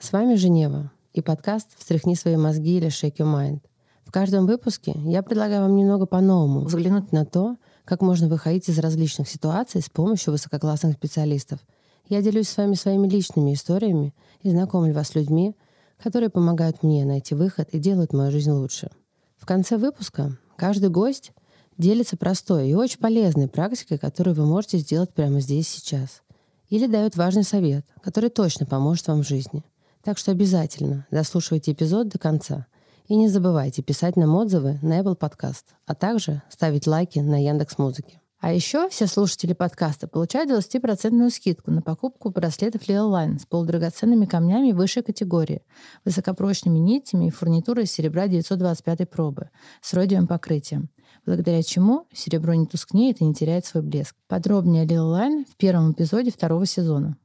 С вами Женева и подкаст «Встряхни свои мозги» или «Shake your mind». В каждом выпуске я предлагаю вам немного по-новому взглянуть на то, как можно выходить из различных ситуаций с помощью высококлассных специалистов. Я делюсь с вами своими личными историями и знакомлю вас с людьми, которые помогают мне найти выход и делают мою жизнь лучше. В конце выпуска каждый гость делится простой и очень полезной практикой, которую вы можете сделать прямо здесь сейчас. Или дает важный совет, который точно поможет вам в жизни. Так что обязательно дослушивайте эпизод до конца. И не забывайте писать нам отзывы на Apple Podcast, а также ставить лайки на Яндекс Музыке. А еще все слушатели подкаста получают 20% скидку на покупку браслетов Lil Line с полудрагоценными камнями высшей категории, высокопрочными нитями и фурнитурой серебра 925 пробы с родиевым покрытием, благодаря чему серебро не тускнеет и не теряет свой блеск. Подробнее Lil Line в первом эпизоде второго сезона.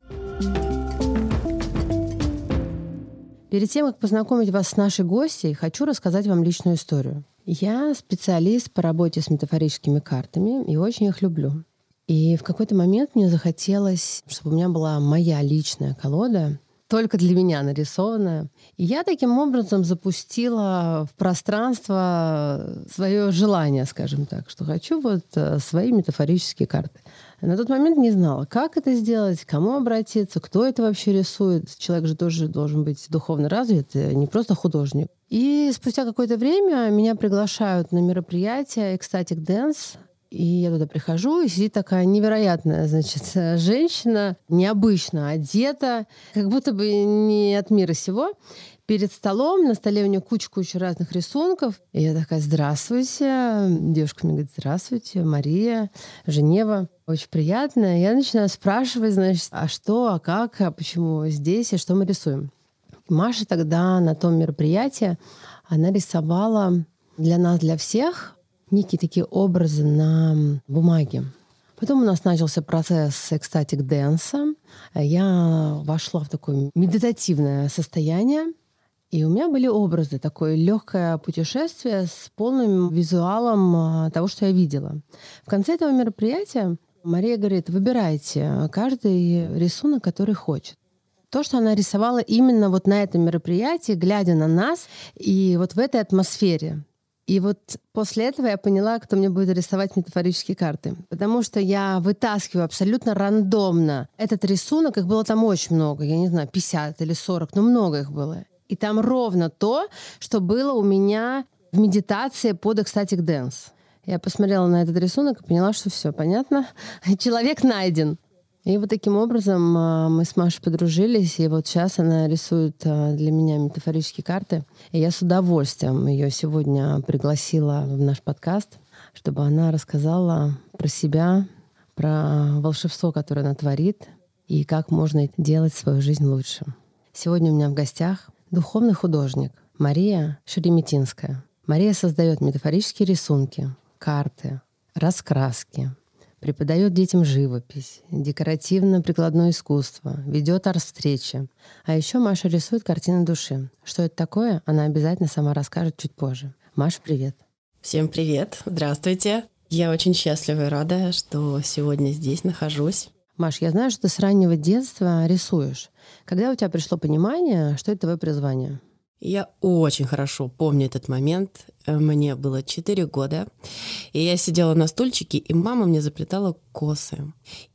Перед тем, как познакомить вас с нашей гостьей, хочу рассказать вам личную историю. Я специалист по работе с метафорическими картами и очень их люблю. И в какой-то момент мне захотелось, чтобы у меня была моя личная колода, только для меня нарисованная. И я таким образом запустила в пространство свое желание, скажем так, что хочу вот э, свои метафорические карты. На тот момент не знала, как это сделать, кому обратиться, кто это вообще рисует. Человек же тоже должен быть духовно развит, э, не просто художник. И спустя какое-то время меня приглашают на мероприятие Ecstatic Dance. И я туда прихожу, и сидит такая невероятная, значит, женщина, необычно одета, как будто бы не от мира сего перед столом, на столе у нее куча-куча разных рисунков. И я такая, здравствуйте. Девушка мне говорит, здравствуйте, Мария, Женева. Очень приятно. Я начинаю спрашивать, значит, а что, а как, а почему здесь, и что мы рисуем. Маша тогда на том мероприятии, она рисовала для нас, для всех, некие такие образы на бумаге. Потом у нас начался процесс экстатик дэнса. Я вошла в такое медитативное состояние. И у меня были образы, такое легкое путешествие с полным визуалом а, того, что я видела. В конце этого мероприятия Мария говорит, выбирайте каждый рисунок, который хочет. То, что она рисовала именно вот на этом мероприятии, глядя на нас, и вот в этой атмосфере. И вот после этого я поняла, кто мне будет рисовать метафорические карты. Потому что я вытаскиваю абсолютно рандомно этот рисунок. Их было там очень много. Я не знаю, 50 или 40, но много их было. И там ровно то, что было у меня в медитации под ecstatic dance. Я посмотрела на этот рисунок и поняла, что все понятно. Человек найден. И вот таким образом а, мы с Машей подружились, и вот сейчас она рисует а, для меня метафорические карты. И я с удовольствием ее сегодня пригласила в наш подкаст, чтобы она рассказала про себя, про волшебство, которое она творит, и как можно делать свою жизнь лучше. Сегодня у меня в гостях духовный художник Мария Шереметинская. Мария создает метафорические рисунки, карты, раскраски, преподает детям живопись, декоративно-прикладное искусство, ведет арт-встречи. А еще Маша рисует картины души. Что это такое, она обязательно сама расскажет чуть позже. Маша, привет. Всем привет, здравствуйте. Я очень счастлива и рада, что сегодня здесь нахожусь. Маш, я знаю, что ты с раннего детства рисуешь. Когда у тебя пришло понимание, что это твое призвание? Я очень хорошо помню этот момент. Мне было 4 года, и я сидела на стульчике, и мама мне заплетала косы.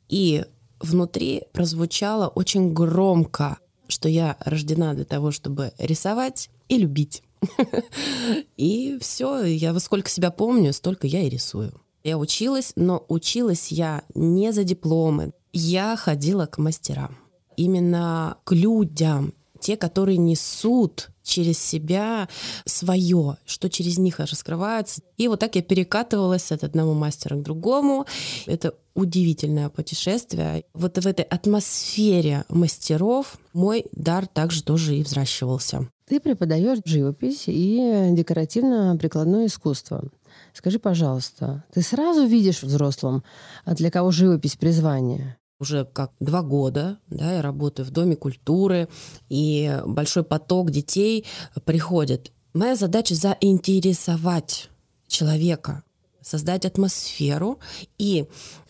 И внутри прозвучало очень громко, что я рождена для того, чтобы рисовать и любить. И все, я во сколько себя помню, столько я и рисую. Я училась, но училась я не за дипломы. Я ходила к мастерам, именно к людям, те, которые несут через себя свое, что через них раскрывается. И вот так я перекатывалась от одного мастера к другому. Это удивительное путешествие. Вот в этой атмосфере мастеров мой дар также тоже и взращивался. Ты преподаешь живопись и декоративно-прикладное искусство. Скажи, пожалуйста, ты сразу видишь взрослым, для кого живопись призвание? Уже как два года, да, я работаю в Доме культуры, и большой поток детей приходит. Моя задача заинтересовать человека, создать атмосферу и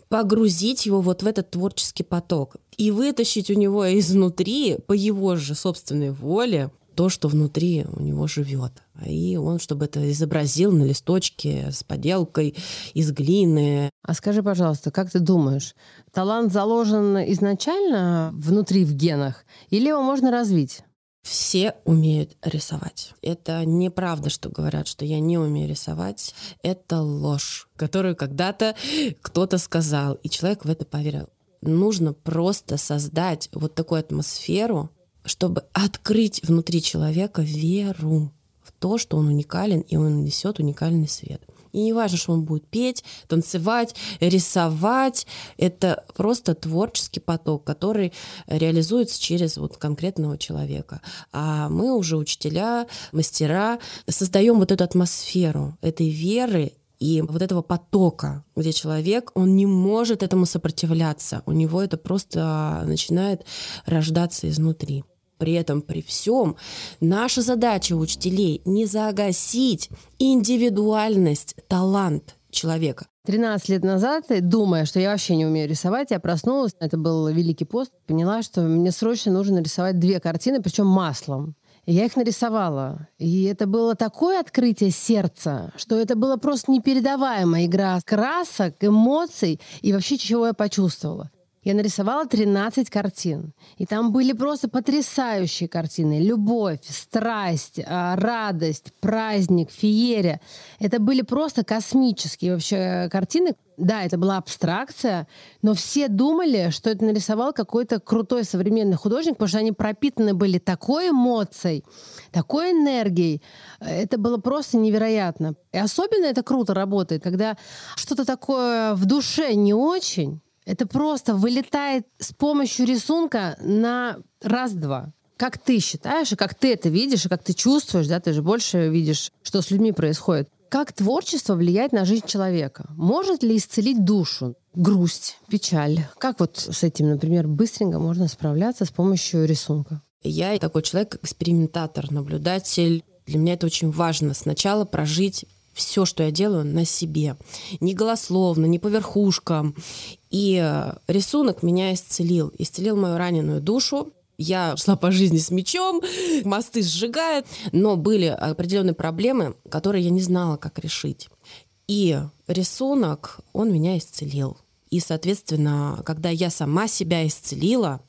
погрузить его вот в этот творческий поток. и вытащить у него изнутри по его же собственной воле то, что внутри у него живет. И он, чтобы это изобразил на листочке с поделкой из глины. А скажи, пожалуйста, как ты думаешь, талант заложен изначально внутри в генах или его можно развить? Все умеют рисовать. Это неправда, что говорят, что я не умею рисовать. Это ложь, которую когда-то кто-то сказал, и человек в это поверил. Нужно просто создать вот такую атмосферу, чтобы открыть внутри человека веру то, что он уникален и он несет уникальный свет. И не важно, что он будет петь, танцевать, рисовать. Это просто творческий поток, который реализуется через вот конкретного человека. А мы уже учителя, мастера, создаем вот эту атмосферу этой веры и вот этого потока, где человек, он не может этому сопротивляться, у него это просто начинает рождаться изнутри. При этом, при всем, наша задача учителей не загасить индивидуальность, талант человека. 13 лет назад, думая, что я вообще не умею рисовать, я проснулась, это был Великий пост, поняла, что мне срочно нужно нарисовать две картины, причем маслом. Я их нарисовала. И это было такое открытие сердца, что это была просто непередаваемая игра красок, эмоций и вообще чего я почувствовала. Я нарисовала 13 картин. И там были просто потрясающие картины. Любовь, страсть, а, радость, праздник, феерия. Это были просто космические вообще картины. Да, это была абстракция, но все думали, что это нарисовал какой-то крутой современный художник, потому что они пропитаны были такой эмоцией, такой энергией. Это было просто невероятно. И особенно это круто работает, когда что-то такое в душе не очень, это просто вылетает с помощью рисунка на раз-два. Как ты считаешь, и как ты это видишь, и как ты чувствуешь, да, ты же больше видишь, что с людьми происходит. Как творчество влияет на жизнь человека? Может ли исцелить душу? Грусть, печаль. Как вот с этим, например, быстренько можно справляться с помощью рисунка? Я такой человек, экспериментатор, наблюдатель. Для меня это очень важно. Сначала прожить все, что я делаю, на себе. Не голословно, не по верхушкам. И э, рисунок меня исцелил. Исцелил мою раненую душу. Я шла по жизни с мечом, мосты сжигает, но были определенные проблемы, которые я не знала, как решить. И рисунок, он меня исцелил. И, соответственно, когда я сама себя исцелила,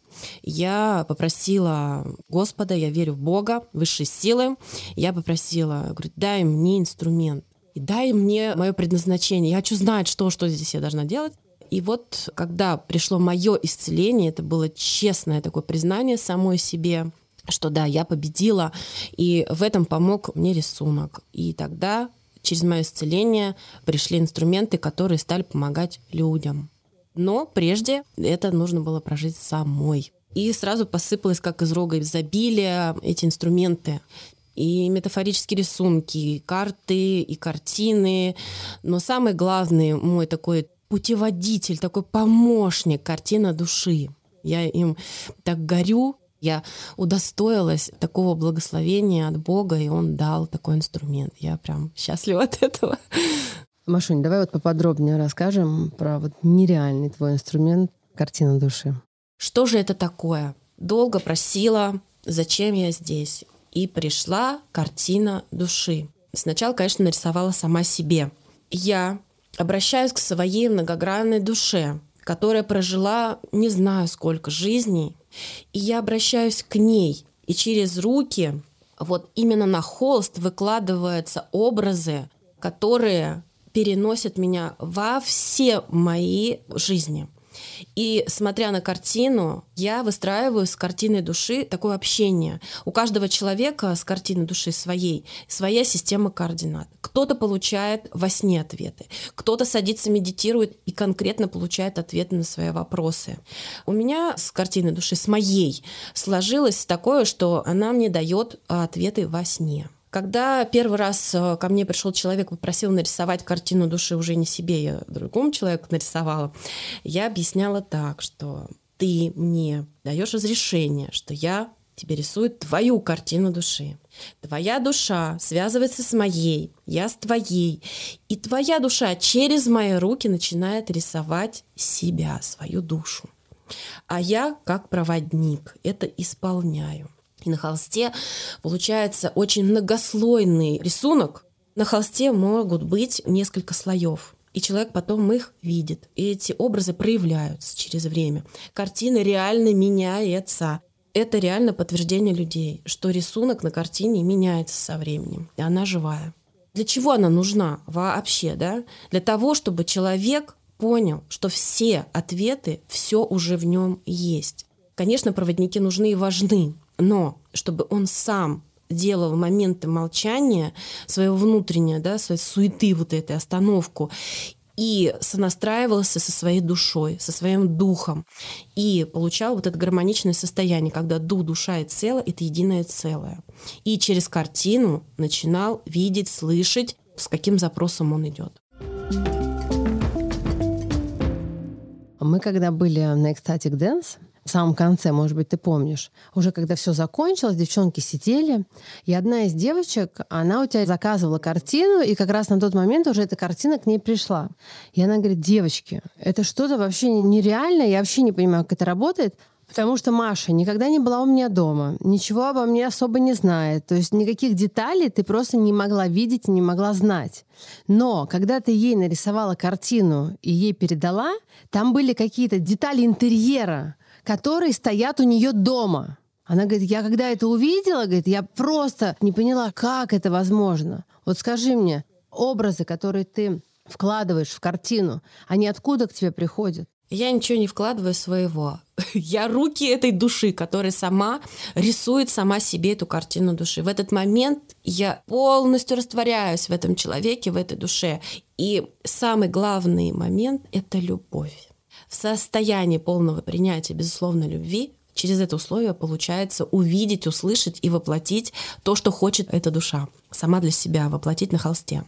я попросила Господа, я верю в Бога, высшие силы, я попросила, говорю, дай мне инструмент, и дай мне мое предназначение. Я хочу знать, что, что здесь я должна делать. И вот когда пришло мое исцеление, это было честное такое признание самой себе, что да, я победила, и в этом помог мне рисунок. И тогда через мое исцеление пришли инструменты, которые стали помогать людям. Но прежде это нужно было прожить самой. И сразу посыпалось, как из рога изобилия, эти инструменты и метафорические рисунки, и карты, и картины. Но самый главный мой такой путеводитель, такой помощник, картина души. Я им так горю, я удостоилась такого благословения от Бога, и Он дал такой инструмент. Я прям счастлива от этого. Машунь, давай вот поподробнее расскажем про вот нереальный твой инструмент «Картина души». Что же это такое? Долго просила, зачем я здесь? И пришла картина души. Сначала, конечно, нарисовала сама себе. Я обращаюсь к своей многогранной душе, которая прожила не знаю сколько жизней, и я обращаюсь к ней, и через руки вот именно на холст выкладываются образы, которые переносят меня во все мои жизни. И смотря на картину, я выстраиваю с картиной души такое общение. У каждого человека с картиной души своей своя система координат. Кто-то получает во сне ответы, кто-то садится, медитирует и конкретно получает ответы на свои вопросы. У меня с картиной души, с моей, сложилось такое, что она мне дает ответы во сне. Когда первый раз э, ко мне пришел человек, попросил нарисовать картину души уже не себе, я другому человеку нарисовала, я объясняла так, что ты мне даешь разрешение, что я тебе рисую твою картину души. Твоя душа связывается с моей, я с твоей. И твоя душа через мои руки начинает рисовать себя, свою душу. А я, как проводник, это исполняю. И на холсте получается очень многослойный рисунок. На холсте могут быть несколько слоев. И человек потом их видит. И эти образы проявляются через время. Картина реально меняется. Это реально подтверждение людей, что рисунок на картине меняется со временем, и она живая. Для чего она нужна вообще, да? Для того, чтобы человек понял, что все ответы, все уже в нем есть. Конечно, проводники нужны и важны, но чтобы он сам делал моменты молчания, своего внутреннего, да, своей суеты вот этой, остановку, и сонастраивался со своей душой, со своим духом, и получал вот это гармоничное состояние, когда дух, душа и цело — это единое целое. И через картину начинал видеть, слышать, с каким запросом он идет. Мы когда были на Ecstatic Dance, в самом конце, может быть, ты помнишь, уже когда все закончилось, девчонки сидели, и одна из девочек, она у тебя заказывала картину, и как раз на тот момент уже эта картина к ней пришла. И она говорит, девочки, это что-то вообще нереальное, я вообще не понимаю, как это работает. Потому что Маша никогда не была у меня дома, ничего обо мне особо не знает. То есть никаких деталей ты просто не могла видеть и не могла знать. Но когда ты ей нарисовала картину и ей передала, там были какие-то детали интерьера, которые стоят у нее дома. Она говорит, я когда это увидела, говорит, я просто не поняла, как это возможно. Вот скажи мне, образы, которые ты вкладываешь в картину, они откуда к тебе приходят? Я ничего не вкладываю своего. Я руки этой души, которая сама рисует сама себе эту картину души. В этот момент я полностью растворяюсь в этом человеке, в этой душе. И самый главный момент — это любовь. В состоянии полного принятия, безусловно, любви через это условие получается увидеть, услышать и воплотить то, что хочет эта душа сама для себя, воплотить на холсте.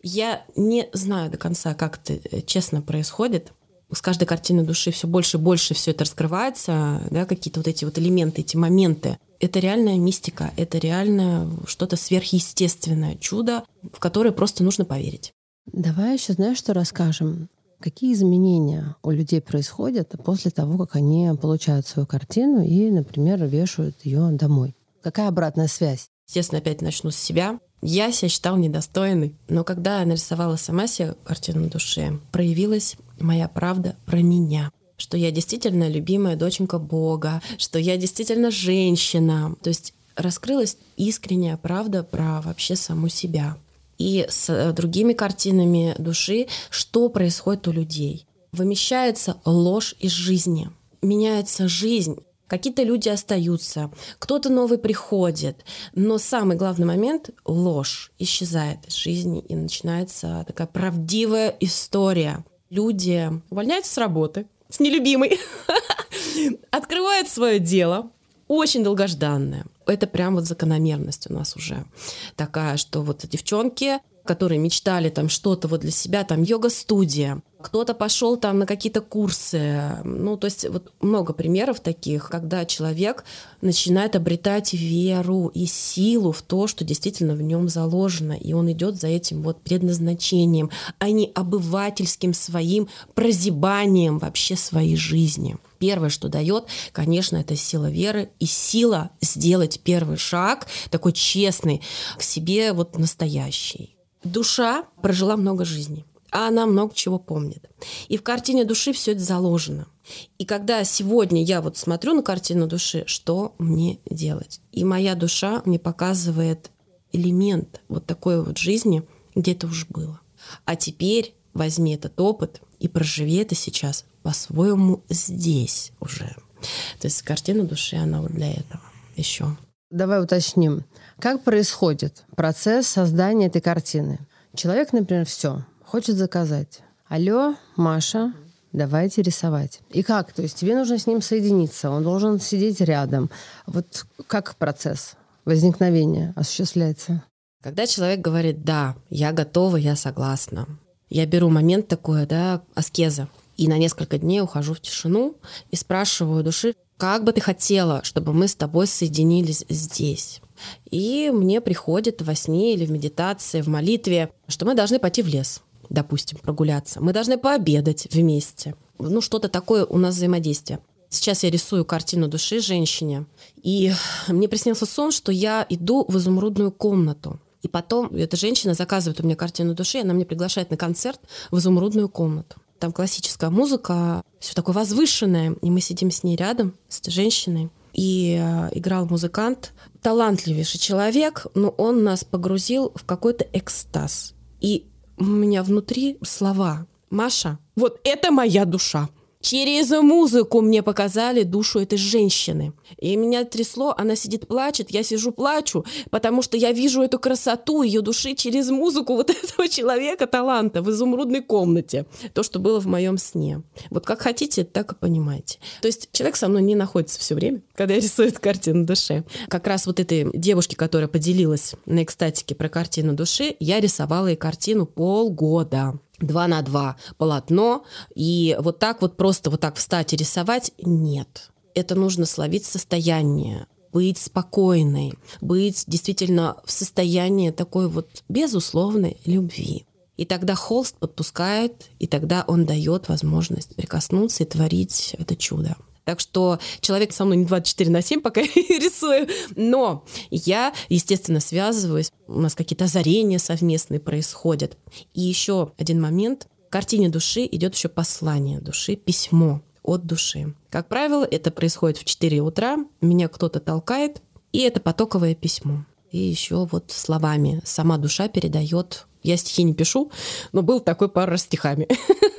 Я не знаю до конца, как это э, честно происходит, с каждой картиной души все больше и больше все это раскрывается, да, какие-то вот эти вот элементы, эти моменты. Это реальная мистика, это реально что-то сверхъестественное, чудо, в которое просто нужно поверить. Давай еще знаешь, что расскажем? Какие изменения у людей происходят после того, как они получают свою картину и, например, вешают ее домой? Какая обратная связь? Естественно, опять начну с себя. Я себя считал недостойной, но когда я нарисовала сама себе картину душе, проявилась моя правда про меня что я действительно любимая доченька Бога, что я действительно женщина. То есть раскрылась искренняя правда про вообще саму себя. И с э, другими картинами души, что происходит у людей. Вымещается ложь из жизни. Меняется жизнь, Какие-то люди остаются, кто-то новый приходит. Но самый главный момент — ложь исчезает из жизни, и начинается такая правдивая история. Люди увольняются с работы, с нелюбимой, открывают свое дело, очень долгожданное. Это прям вот закономерность у нас уже такая, что вот девчонки которые мечтали там что-то вот для себя, там йога-студия, кто-то пошел там на какие-то курсы. Ну, то есть вот много примеров таких, когда человек начинает обретать веру и силу в то, что действительно в нем заложено, и он идет за этим вот предназначением, а не обывательским своим прозябанием вообще своей жизни. Первое, что дает, конечно, это сила веры и сила сделать первый шаг, такой честный, к себе вот настоящий. Душа прожила много жизней, а она много чего помнит. И в картине души все это заложено. И когда сегодня я вот смотрю на картину души, что мне делать? И моя душа мне показывает элемент вот такой вот жизни, где это уже было. А теперь возьми этот опыт и проживи это сейчас по-своему здесь уже. То есть картина души, она вот для этого еще. Давай уточним. Как происходит процесс создания этой картины? Человек, например, все, хочет заказать. Алло, Маша, давайте рисовать. И как? То есть тебе нужно с ним соединиться, он должен сидеть рядом. Вот как процесс возникновения осуществляется? Когда человек говорит «да, я готова, я согласна», я беру момент такой, да, аскеза, и на несколько дней ухожу в тишину и спрашиваю души, как бы ты хотела, чтобы мы с тобой соединились здесь? И мне приходит во сне или в медитации, в молитве, что мы должны пойти в лес, допустим, прогуляться. Мы должны пообедать вместе. Ну, что-то такое у нас взаимодействие. Сейчас я рисую картину души женщине, и мне приснился сон, что я иду в изумрудную комнату. И потом эта женщина заказывает у меня картину души, она меня приглашает на концерт в изумрудную комнату. Там классическая музыка, все такое возвышенное, и мы сидим с ней рядом, с этой женщиной. И э, играл музыкант, талантливейший человек, но он нас погрузил в какой-то экстаз. И у меня внутри слова. Маша, вот это моя душа. Через музыку мне показали душу этой женщины. И меня трясло, она сидит, плачет, я сижу, плачу, потому что я вижу эту красоту ее души через музыку вот этого человека, таланта, в изумрудной комнате. То, что было в моем сне. Вот как хотите, так и понимаете. То есть человек со мной не находится все время, когда я рисую эту картину души. Как раз вот этой девушке, которая поделилась на экстатике про картину души, я рисовала ей картину полгода. 2 на 2 полотно, и вот так вот просто вот так встать и рисовать нет. Это нужно словить состояние, быть спокойной, быть действительно в состоянии такой вот безусловной любви. И тогда холст подпускает, и тогда он дает возможность прикоснуться и творить это чудо. Так что человек со мной не 24 на 7 пока рисую, но я, естественно, связываюсь, у нас какие-то озарения совместные происходят. И еще один момент. В картине души идет еще послание души, письмо от души. Как правило, это происходит в 4 утра, меня кто-то толкает, и это потоковое письмо. И еще вот словами сама душа передает я стихи не пишу, но был такой пара стихами.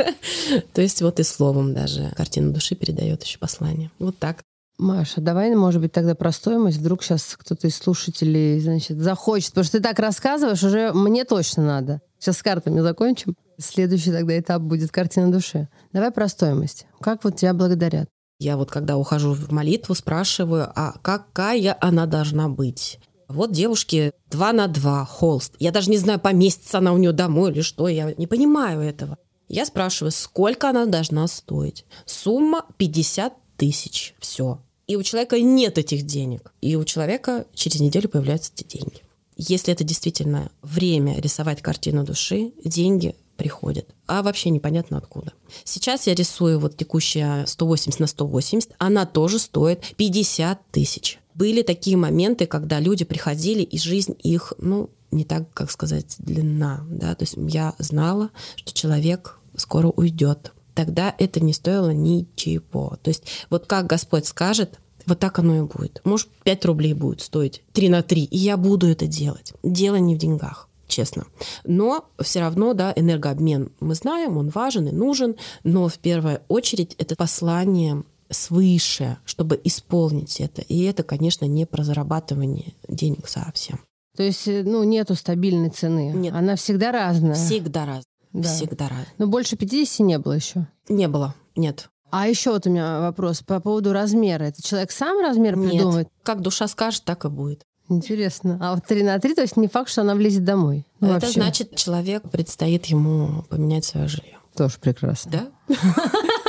То есть вот и словом даже картина души передает еще послание. Вот так. Маша, давай, может быть, тогда про стоимость. Вдруг сейчас кто-то из слушателей, значит, захочет. Потому что ты так рассказываешь, уже мне точно надо. Сейчас с картами закончим. Следующий тогда этап будет картина души. Давай про стоимость. Как вот тебя благодарят? Я вот когда ухожу в молитву, спрашиваю, а какая она должна быть? Вот девушке два на два холст. Я даже не знаю, поместится она у нее домой или что, я не понимаю этого. Я спрашиваю, сколько она должна стоить. Сумма 50 тысяч. Все. И у человека нет этих денег. И у человека через неделю появляются эти деньги. Если это действительно время рисовать картину души, деньги приходят. А вообще непонятно откуда. Сейчас я рисую вот текущая 180 на 180. Она тоже стоит 50 тысяч были такие моменты, когда люди приходили, и жизнь их, ну, не так, как сказать, длинна, да, то есть я знала, что человек скоро уйдет. Тогда это не стоило ничего. То есть вот как Господь скажет, вот так оно и будет. Может, 5 рублей будет стоить 3 на 3, и я буду это делать. Дело не в деньгах честно. Но все равно, да, энергообмен мы знаем, он важен и нужен, но в первую очередь это послание свыше, чтобы исполнить это. И это, конечно, не про зарабатывание денег совсем. То есть, э, ну, нету стабильной цены. Нет. Она всегда разная. Всегда разная. Да. Всегда разная. Но больше 50 не было еще? Не было, нет. А еще вот у меня вопрос по поводу размера. Это человек сам размер Нет. придумает? Как душа скажет, так и будет. Интересно. А вот 3 на 3, то есть не факт, что она влезет домой? Ну, это вообще. значит, человек предстоит ему поменять свое жилье. Тоже прекрасно. Да?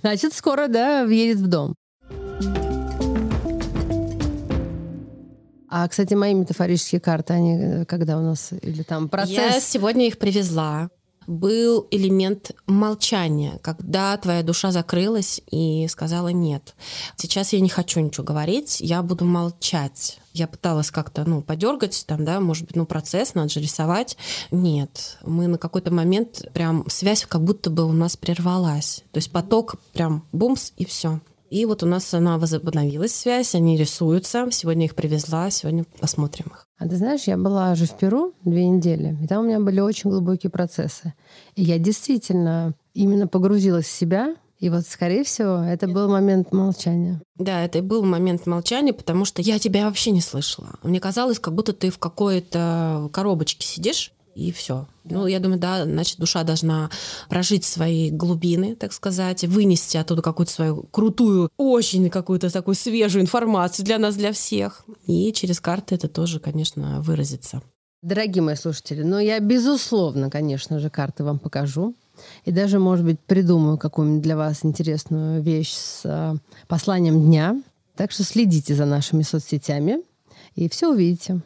Значит, скоро, да, въедет в дом. А, кстати, мои метафорические карты, они э, когда у нас? Или там процесс? Я сегодня их привезла. Был элемент молчания, когда твоя душа закрылась и сказала «нет». Сейчас я не хочу ничего говорить, я буду молчать. Я пыталась как-то, ну, подергать там, да, может быть, ну, процесс, надо же рисовать. Нет, мы на какой-то момент прям связь как будто бы у нас прервалась. То есть поток прям бумс и все. И вот у нас она возобновилась связь, они рисуются. Сегодня их привезла, сегодня посмотрим их. А ты знаешь, я была же в Перу две недели, и там у меня были очень глубокие процессы. И я действительно именно погрузилась в себя, и вот, скорее всего, это был момент молчания. Да, это и был момент молчания, потому что я тебя вообще не слышала. Мне казалось, как будто ты в какой-то коробочке сидишь, и все. Ну, я думаю, да, значит, душа должна прожить свои глубины, так сказать, вынести оттуда какую-то свою крутую, очень какую-то такую свежую информацию для нас, для всех. И через карты это тоже, конечно, выразится. Дорогие мои слушатели, ну, я, безусловно, конечно же, карты вам покажу. И даже, может быть, придумаю какую-нибудь для вас интересную вещь с э, посланием дня. Так что следите за нашими соцсетями, и все увидите.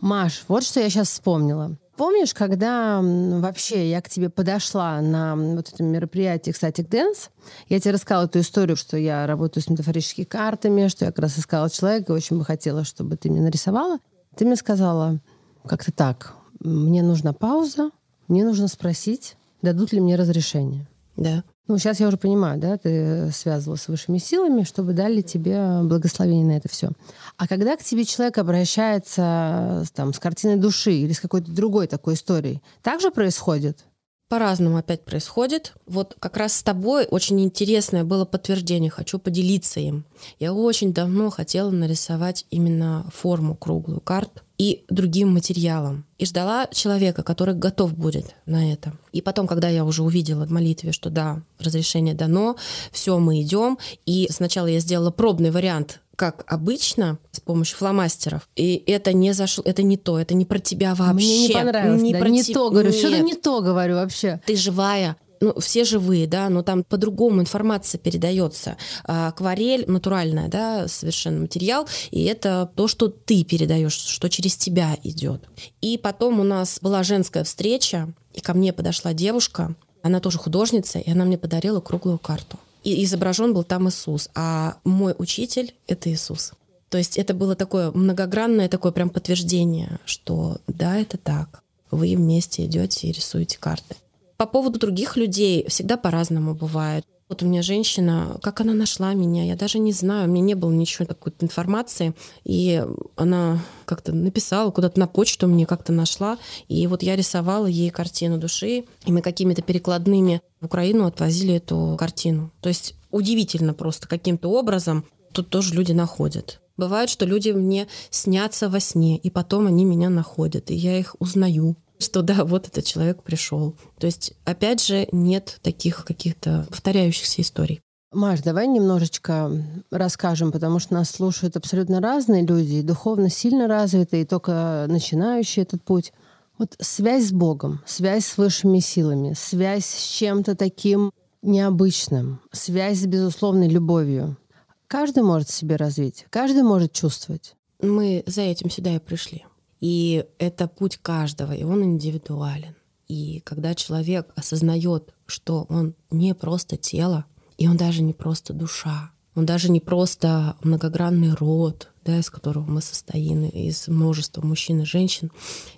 Маш, вот что я сейчас вспомнила. Помнишь, когда вообще я к тебе подошла на вот это мероприятие «Ecstatic Dance», я тебе рассказала эту историю, что я работаю с метафорическими картами, что я как раз искала человека очень бы хотела, чтобы ты мне нарисовала. Ты мне сказала как-то так, мне нужна пауза, мне нужно спросить, дадут ли мне разрешение. Да. Ну, сейчас я уже понимаю, да, ты связывалась с высшими силами, чтобы дали тебе благословение на это все. А когда к тебе человек обращается там, с картиной души или с какой-то другой такой историей, так же происходит? По-разному опять происходит. Вот как раз с тобой очень интересное было подтверждение, хочу поделиться им. Я очень давно хотела нарисовать именно форму круглую карт и другим материалом. И ждала человека, который готов будет на это. И потом, когда я уже увидела в молитве, что да, разрешение дано, все, мы идем. И сначала я сделала пробный вариант как обычно, с помощью фломастеров. И это не зашло, это не то, это не про тебя вообще. Мне не понравилось, не, да, про не те- то говорю, что-то не то говорю вообще. Ты живая, ну, все живые, да, но там по-другому информация передается. А, Акварель натуральная, да, совершенно материал, и это то, что ты передаешь, что через тебя идет. И потом у нас была женская встреча, и ко мне подошла девушка, она тоже художница, и она мне подарила круглую карту. И изображен был там Иисус, а мой учитель — это Иисус. То есть это было такое многогранное такое прям подтверждение, что да, это так. Вы вместе идете и рисуете карты. По поводу других людей всегда по-разному бывает. Вот у меня женщина, как она нашла меня, я даже не знаю, у меня не было ничего такой информации, и она как-то написала куда-то на почту мне как-то нашла, и вот я рисовала ей картину души, и мы какими-то перекладными в Украину отвозили эту картину. То есть удивительно просто каким-то образом тут тоже люди находят. Бывает, что люди мне снятся во сне, и потом они меня находят, и я их узнаю что да, вот этот человек пришел. То есть, опять же, нет таких каких-то повторяющихся историй. Маш, давай немножечко расскажем, потому что нас слушают абсолютно разные люди, и духовно сильно развитые, и только начинающие этот путь. Вот связь с Богом, связь с высшими силами, связь с чем-то таким необычным, связь с безусловной любовью. Каждый может себе развить, каждый может чувствовать. Мы за этим сюда и пришли. И это путь каждого, и он индивидуален. И когда человек осознает, что он не просто тело, и он даже не просто душа, он даже не просто многогранный род, да, из которого мы состоим, из множества мужчин и женщин,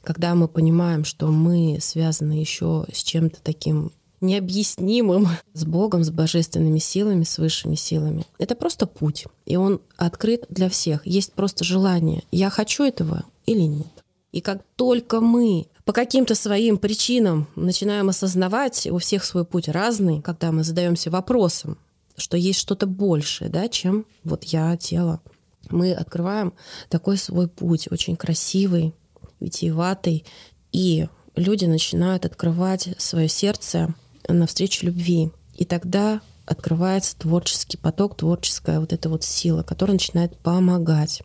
когда мы понимаем, что мы связаны еще с чем-то таким необъяснимым с Богом, с божественными силами, с высшими силами. Это просто путь, и он открыт для всех. Есть просто желание, я хочу этого или нет. И как только мы по каким-то своим причинам начинаем осознавать, у всех свой путь разный, когда мы задаемся вопросом, что есть что-то большее, да, чем вот я, тело, мы открываем такой свой путь, очень красивый, витиеватый, и люди начинают открывать свое сердце навстречу любви. И тогда открывается творческий поток, творческая вот эта вот сила, которая начинает помогать.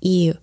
И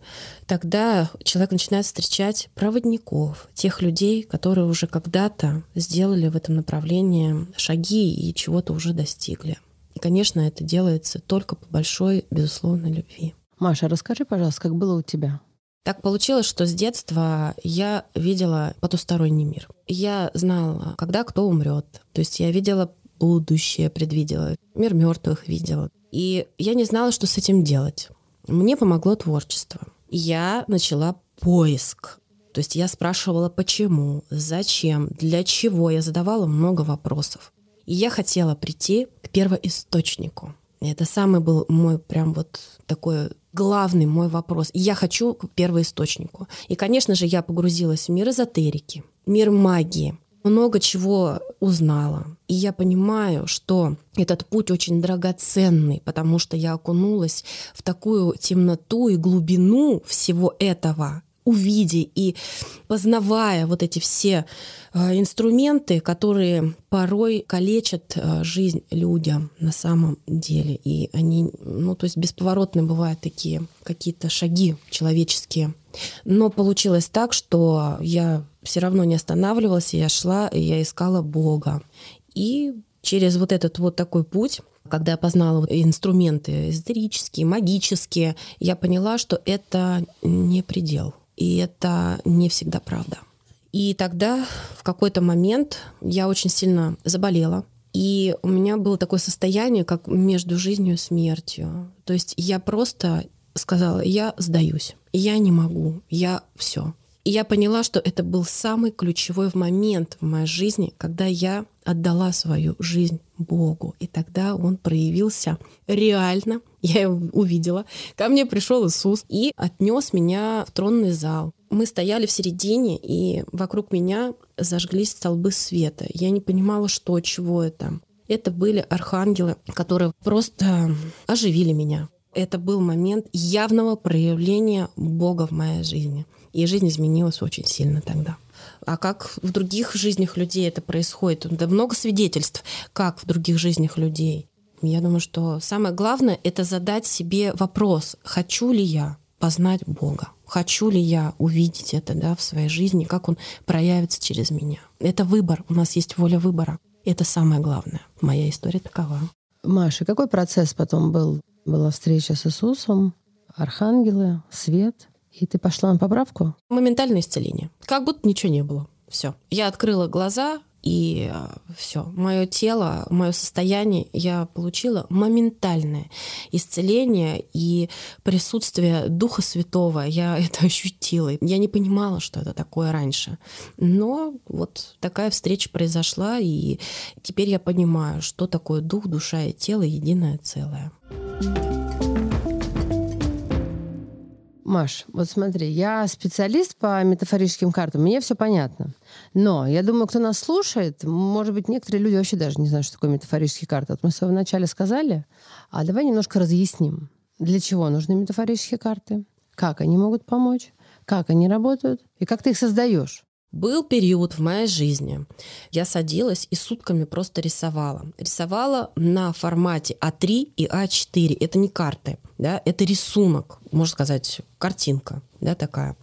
тогда человек начинает встречать проводников, тех людей, которые уже когда-то сделали в этом направлении шаги и чего-то уже достигли. И, конечно, это делается только по большой, безусловной любви. Маша, расскажи, пожалуйста, как было у тебя? Так получилось, что с детства я видела потусторонний мир. Я знала, когда кто умрет. То есть я видела будущее, предвидела, мир мертвых видела. И я не знала, что с этим делать. Мне помогло творчество. Я начала поиск. То есть я спрашивала, почему, зачем, для чего. Я задавала много вопросов. И я хотела прийти к первоисточнику. Это самый был мой прям вот такой главный мой вопрос. Я хочу к первоисточнику. И, конечно же, я погрузилась в мир эзотерики, мир магии. Много чего узнала. И я понимаю, что этот путь очень драгоценный, потому что я окунулась в такую темноту и глубину всего этого, увидя и познавая вот эти все э, инструменты, которые порой калечат э, жизнь людям на самом деле. И они, ну, то есть бесповоротные бывают такие какие-то шаги человеческие. Но получилось так, что я все равно не останавливалась, я шла, и я искала Бога. И через вот этот вот такой путь когда я познала инструменты эзотерические, магические, я поняла, что это не предел. И это не всегда правда. И тогда в какой-то момент я очень сильно заболела. И у меня было такое состояние, как между жизнью и смертью. То есть я просто сказала, я сдаюсь, я не могу, я все. И я поняла, что это был самый ключевой момент в моей жизни, когда я отдала свою жизнь Богу. И тогда он проявился реально. Я его увидела. Ко мне пришел Иисус и отнес меня в тронный зал. Мы стояли в середине, и вокруг меня зажглись столбы света. Я не понимала, что, чего это. Это были архангелы, которые просто оживили меня. Это был момент явного проявления Бога в моей жизни. И жизнь изменилась очень сильно тогда. А как в других жизнях людей это происходит? Да много свидетельств, как в других жизнях людей. Я думаю, что самое главное — это задать себе вопрос, хочу ли я познать Бога? Хочу ли я увидеть это да, в своей жизни, как он проявится через меня? Это выбор, у нас есть воля выбора. Это самое главное. Моя история такова. Маша, какой процесс потом был? Была встреча с Иисусом, архангелы, свет — и ты пошла на поправку? Моментальное исцеление. Как будто ничего не было. Все. Я открыла глаза, и э, все. Мое тело, мое состояние я получила моментальное исцеление и присутствие Духа Святого. Я это ощутила. Я не понимала, что это такое раньше. Но вот такая встреча произошла, и теперь я понимаю, что такое дух, душа и тело единое целое. Маш, вот смотри, я специалист по метафорическим картам, мне все понятно. Но я думаю, кто нас слушает, может быть, некоторые люди вообще даже не знают, что такое метафорические карты. Вот мы с самого начала сказали, а давай немножко разъясним, для чего нужны метафорические карты, как они могут помочь, как они работают и как ты их создаешь. Был период в моей жизни, я садилась и сутками просто рисовала. Рисовала на формате А3 и А4. Это не карты, да, это рисунок, можно сказать, картинка, да, такая.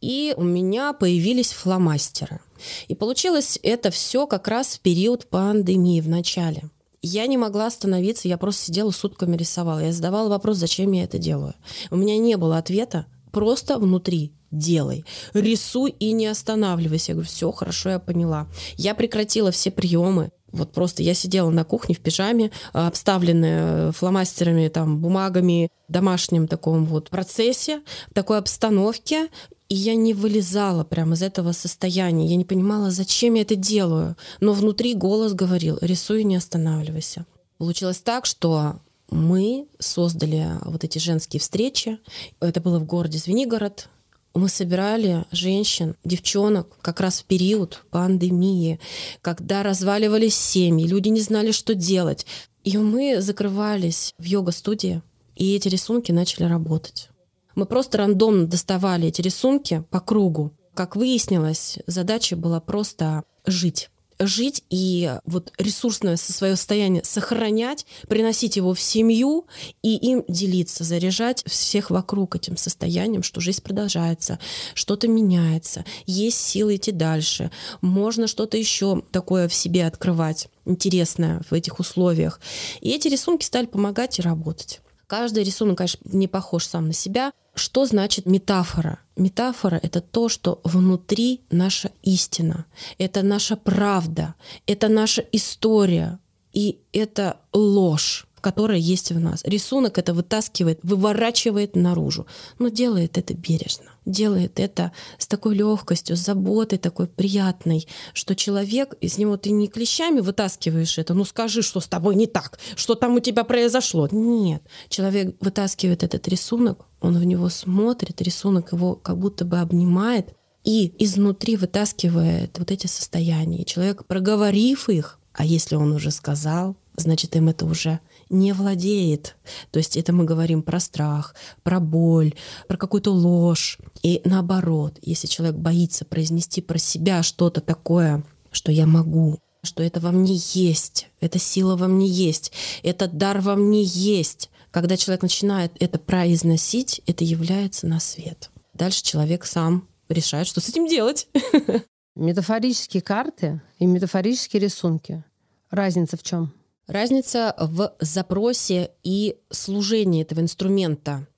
И у меня появились фломастеры. И получилось это все как раз в период пандемии в начале. Я не могла остановиться, я просто сидела сутками рисовала. Я задавала вопрос, зачем я это делаю. У меня не было ответа, просто внутри делай. Рисуй и не останавливайся. Я говорю, все, хорошо, я поняла. Я прекратила все приемы. Вот просто я сидела на кухне в пижаме, обставленная фломастерами, там, бумагами, домашнем таком вот процессе, в такой обстановке, и я не вылезала прямо из этого состояния. Я не понимала, зачем я это делаю. Но внутри голос говорил, рисуй не останавливайся. Получилось так, что мы создали вот эти женские встречи. Это было в городе Звенигород, мы собирали женщин, девчонок как раз в период пандемии, когда разваливались семьи, люди не знали, что делать. И мы закрывались в йога-студии, и эти рисунки начали работать. Мы просто рандомно доставали эти рисунки по кругу. Как выяснилось, задача была просто жить жить и вот ресурсное свое состояние сохранять, приносить его в семью и им делиться, заряжать всех вокруг этим состоянием, что жизнь продолжается, что-то меняется, есть силы идти дальше, можно что-то еще такое в себе открывать интересное в этих условиях. И эти рисунки стали помогать и работать. Каждый рисунок, конечно, не похож сам на себя. Что значит метафора? Метафора — это то, что внутри наша истина, это наша правда, это наша история, и это ложь которая есть в нас. Рисунок это вытаскивает, выворачивает наружу, но делает это бережно, делает это с такой легкостью, с заботой такой приятной, что человек, из него ты не клещами вытаскиваешь это, ну скажи, что с тобой не так, что там у тебя произошло. Нет, человек вытаскивает этот рисунок, он в него смотрит, рисунок его как будто бы обнимает, и изнутри вытаскивает вот эти состояния. человек, проговорив их, а если он уже сказал, значит, им это уже не владеет. То есть это мы говорим про страх, про боль, про какую-то ложь. И наоборот, если человек боится произнести про себя что-то такое, что я могу, что это во мне есть, эта сила во мне есть, этот дар во мне есть. Когда человек начинает это произносить, это является на свет. Дальше человек сам решает, что с этим делать. Метафорические карты и метафорические рисунки. Разница в чем? Разница в запросе и служении этого инструмента.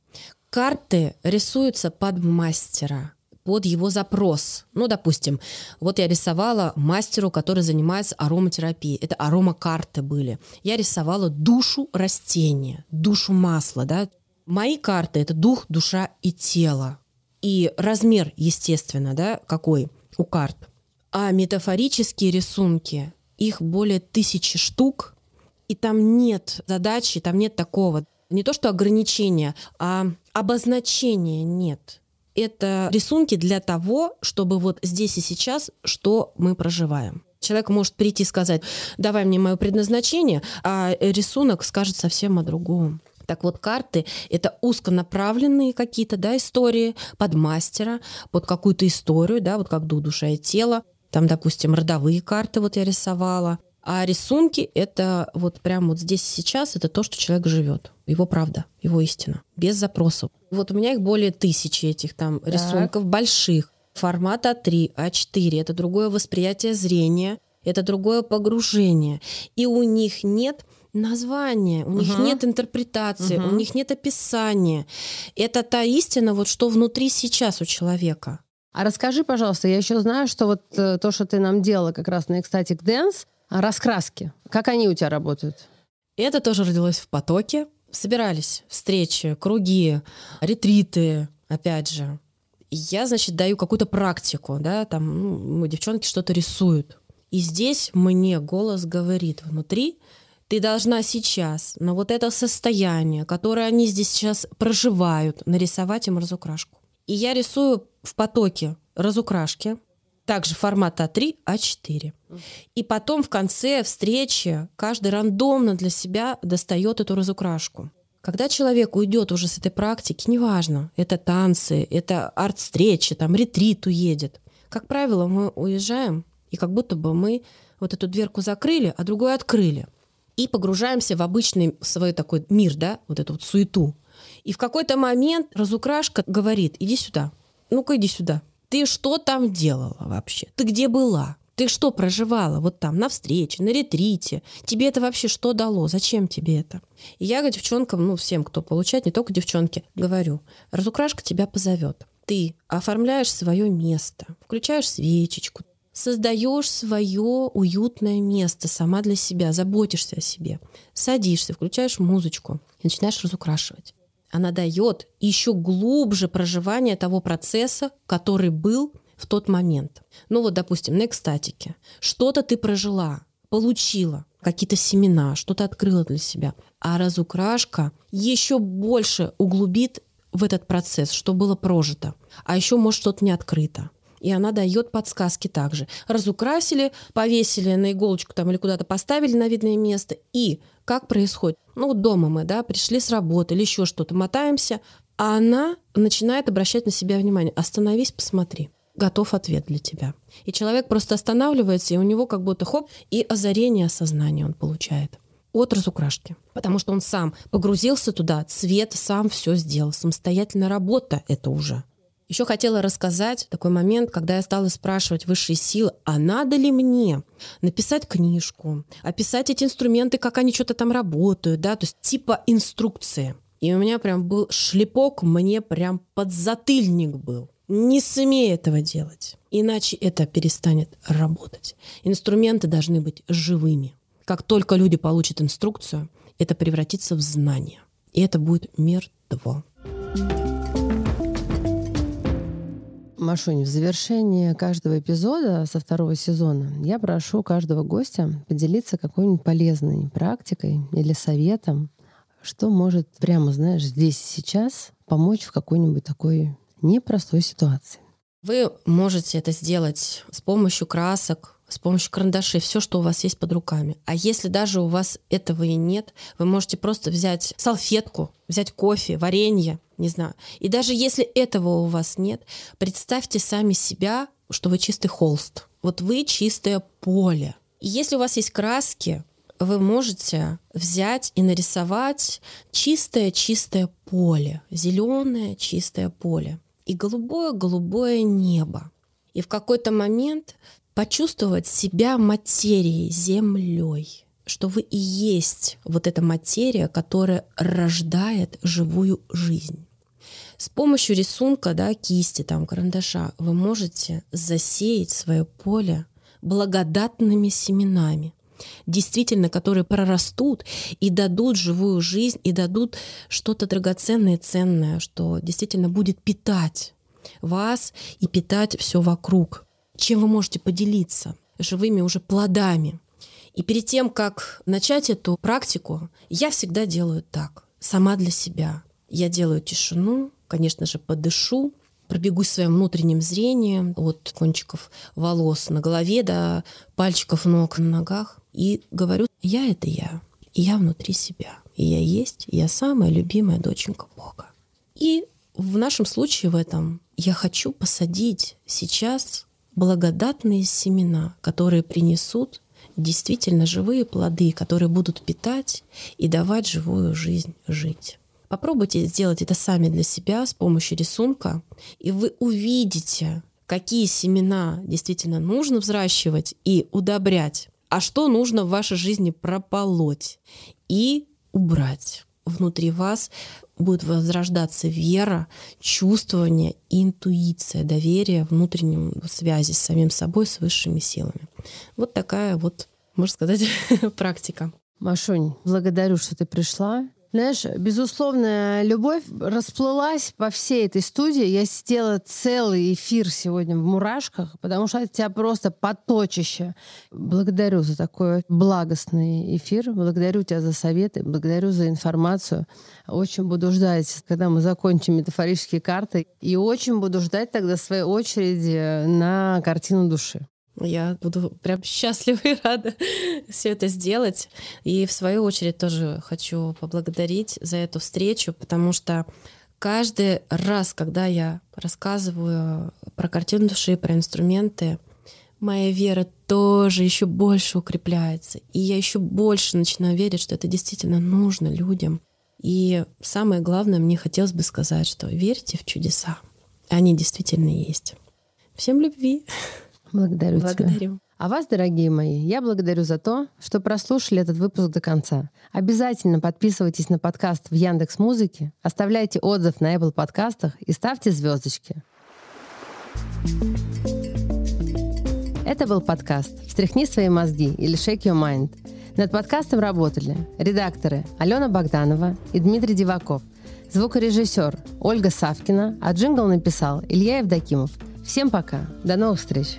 Карты рисуются под мастера. под его запрос. Ну, допустим, вот я рисовала мастеру, который занимается ароматерапией. Это аромакарты были. Я рисовала душу растения, душу масла, да. Мои карты — это дух, душа и тело. И размер, естественно, да, какой у карт. А метафорические рисунки, их более тысячи штук, и там нет задачи, там нет такого, не то что ограничения, а обозначения нет это рисунки для того, чтобы вот здесь и сейчас, что мы проживаем. Человек может прийти и сказать, давай мне мое предназначение, а рисунок скажет совсем о другом. Так вот, карты — это узконаправленные какие-то да, истории под мастера, под какую-то историю, да, вот как душа и тело. Там, допустим, родовые карты вот я рисовала. А рисунки — это вот прямо вот здесь и сейчас, это то, что человек живет. Его правда, его истина. Без запросов. Вот у меня их более тысячи этих там так. рисунков больших. Формат А3, А4. Это другое восприятие зрения, это другое погружение. И у них нет названия, у uh них нет интерпретации, uh у них нет описания. Это та истина, вот что внутри сейчас у человека. А расскажи, пожалуйста, я еще знаю, что вот э, то, что ты нам делала как раз на Ecstatic Dance, раскраски. Как они у тебя работают? Это тоже родилось в потоке. Собирались встречи, круги, ретриты, опять же. Я, значит, даю какую-то практику, да, там ну, девчонки что-то рисуют. И здесь мне голос говорит внутри, ты должна сейчас на вот это состояние, которое они здесь сейчас проживают, нарисовать им разукрашку. И я рисую в потоке разукрашки, также формат А3, А4. И потом в конце встречи каждый рандомно для себя достает эту разукрашку. Когда человек уйдет уже с этой практики, неважно, это танцы, это арт-встречи, там ретрит уедет. Как правило, мы уезжаем, и как будто бы мы вот эту дверку закрыли, а другую открыли. И погружаемся в обычный свой такой мир, да, вот эту вот суету. И в какой-то момент разукрашка говорит, иди сюда, ну-ка иди сюда. Ты что там делала вообще? Ты где была? Ты что проживала вот там, на встрече, на ретрите? Тебе это вообще что дало? Зачем тебе это? И я девчонкам, ну, всем, кто получает, не только девчонки, говорю, разукрашка тебя позовет. Ты оформляешь свое место, включаешь свечечку, создаешь свое уютное место сама для себя, заботишься о себе. Садишься, включаешь музычку и начинаешь разукрашивать. Она дает еще глубже проживание того процесса, который был в тот момент. Ну вот, допустим, на экстатике. Что-то ты прожила, получила, какие-то семена, что-то открыла для себя. А разукрашка еще больше углубит в этот процесс, что было прожито. А еще, может, что-то не открыто. И она дает подсказки также. Разукрасили, повесили на иголочку там или куда-то поставили на видное место. И как происходит? Ну, дома мы, да, пришли с работы или еще что-то, мотаемся, а она начинает обращать на себя внимание. Остановись, посмотри готов ответ для тебя. И человек просто останавливается, и у него как будто хоп, и озарение сознания он получает от разукрашки. Потому что он сам погрузился туда, цвет сам все сделал, самостоятельная работа это уже. Еще хотела рассказать такой момент, когда я стала спрашивать высшие силы, а надо ли мне написать книжку, описать эти инструменты, как они что-то там работают, да, то есть типа инструкции. И у меня прям был шлепок, мне прям подзатыльник был. Не смей этого делать, иначе это перестанет работать. Инструменты должны быть живыми. Как только люди получат инструкцию, это превратится в знание. И это будет мертво. Машунь, в завершение каждого эпизода со второго сезона я прошу каждого гостя поделиться какой-нибудь полезной практикой или советом, что может прямо, знаешь, здесь и сейчас помочь в какой-нибудь такой непростой ситуации. Вы можете это сделать с помощью красок, с помощью карандашей, все, что у вас есть под руками. А если даже у вас этого и нет, вы можете просто взять салфетку, взять кофе, варенье, не знаю. И даже если этого у вас нет, представьте сами себя, что вы чистый холст. Вот вы чистое поле. И если у вас есть краски, вы можете взять и нарисовать чистое-чистое поле, зеленое чистое поле и голубое-голубое небо. И в какой-то момент почувствовать себя материей, землей, что вы и есть вот эта материя, которая рождает живую жизнь. С помощью рисунка, да, кисти, там, карандаша вы можете засеять свое поле благодатными семенами действительно, которые прорастут и дадут живую жизнь, и дадут что-то драгоценное ценное, что действительно будет питать вас и питать все вокруг. Чем вы можете поделиться живыми уже плодами. И перед тем, как начать эту практику, я всегда делаю так, сама для себя. Я делаю тишину, конечно же, подышу, пробегусь своим внутренним зрением от кончиков волос на голове до пальчиков ног на ногах и говорю, я — это я, и я внутри себя, и я есть, и я самая любимая доченька Бога. И в нашем случае в этом я хочу посадить сейчас благодатные семена, которые принесут действительно живые плоды, которые будут питать и давать живую жизнь жить. Попробуйте сделать это сами для себя с помощью рисунка, и вы увидите, какие семена действительно нужно взращивать и удобрять, а что нужно в вашей жизни прополоть и убрать. Внутри вас будет возрождаться вера, чувствование, интуиция, доверие внутренним связи с самим собой, с высшими силами. Вот такая вот, можно сказать, практика. Машунь, благодарю, что ты пришла. Знаешь, безусловная любовь расплылась по всей этой студии. Я сидела целый эфир сегодня в мурашках, потому что от тебя просто поточище. Благодарю за такой благостный эфир. Благодарю тебя за советы. Благодарю за информацию. Очень буду ждать, когда мы закончим метафорические карты. И очень буду ждать тогда своей очереди на картину души. Я буду прям счастлива и рада все это сделать. И в свою очередь тоже хочу поблагодарить за эту встречу, потому что каждый раз, когда я рассказываю про картину души, про инструменты, моя вера тоже еще больше укрепляется. И я еще больше начинаю верить, что это действительно нужно людям. И самое главное, мне хотелось бы сказать, что верьте в чудеса. Они действительно есть. Всем любви! Благодарю, благодарю. тебя. А вас, дорогие мои, я благодарю за то, что прослушали этот выпуск до конца. Обязательно подписывайтесь на подкаст в Яндекс Музыке, оставляйте отзыв на Apple подкастах и ставьте звездочки. Это был подкаст «Встряхни свои мозги» или «Shake your mind». Над подкастом работали редакторы Алена Богданова и Дмитрий Диваков, звукорежиссер Ольга Савкина, а джингл написал Илья Евдокимов. Всем пока. До новых встреч.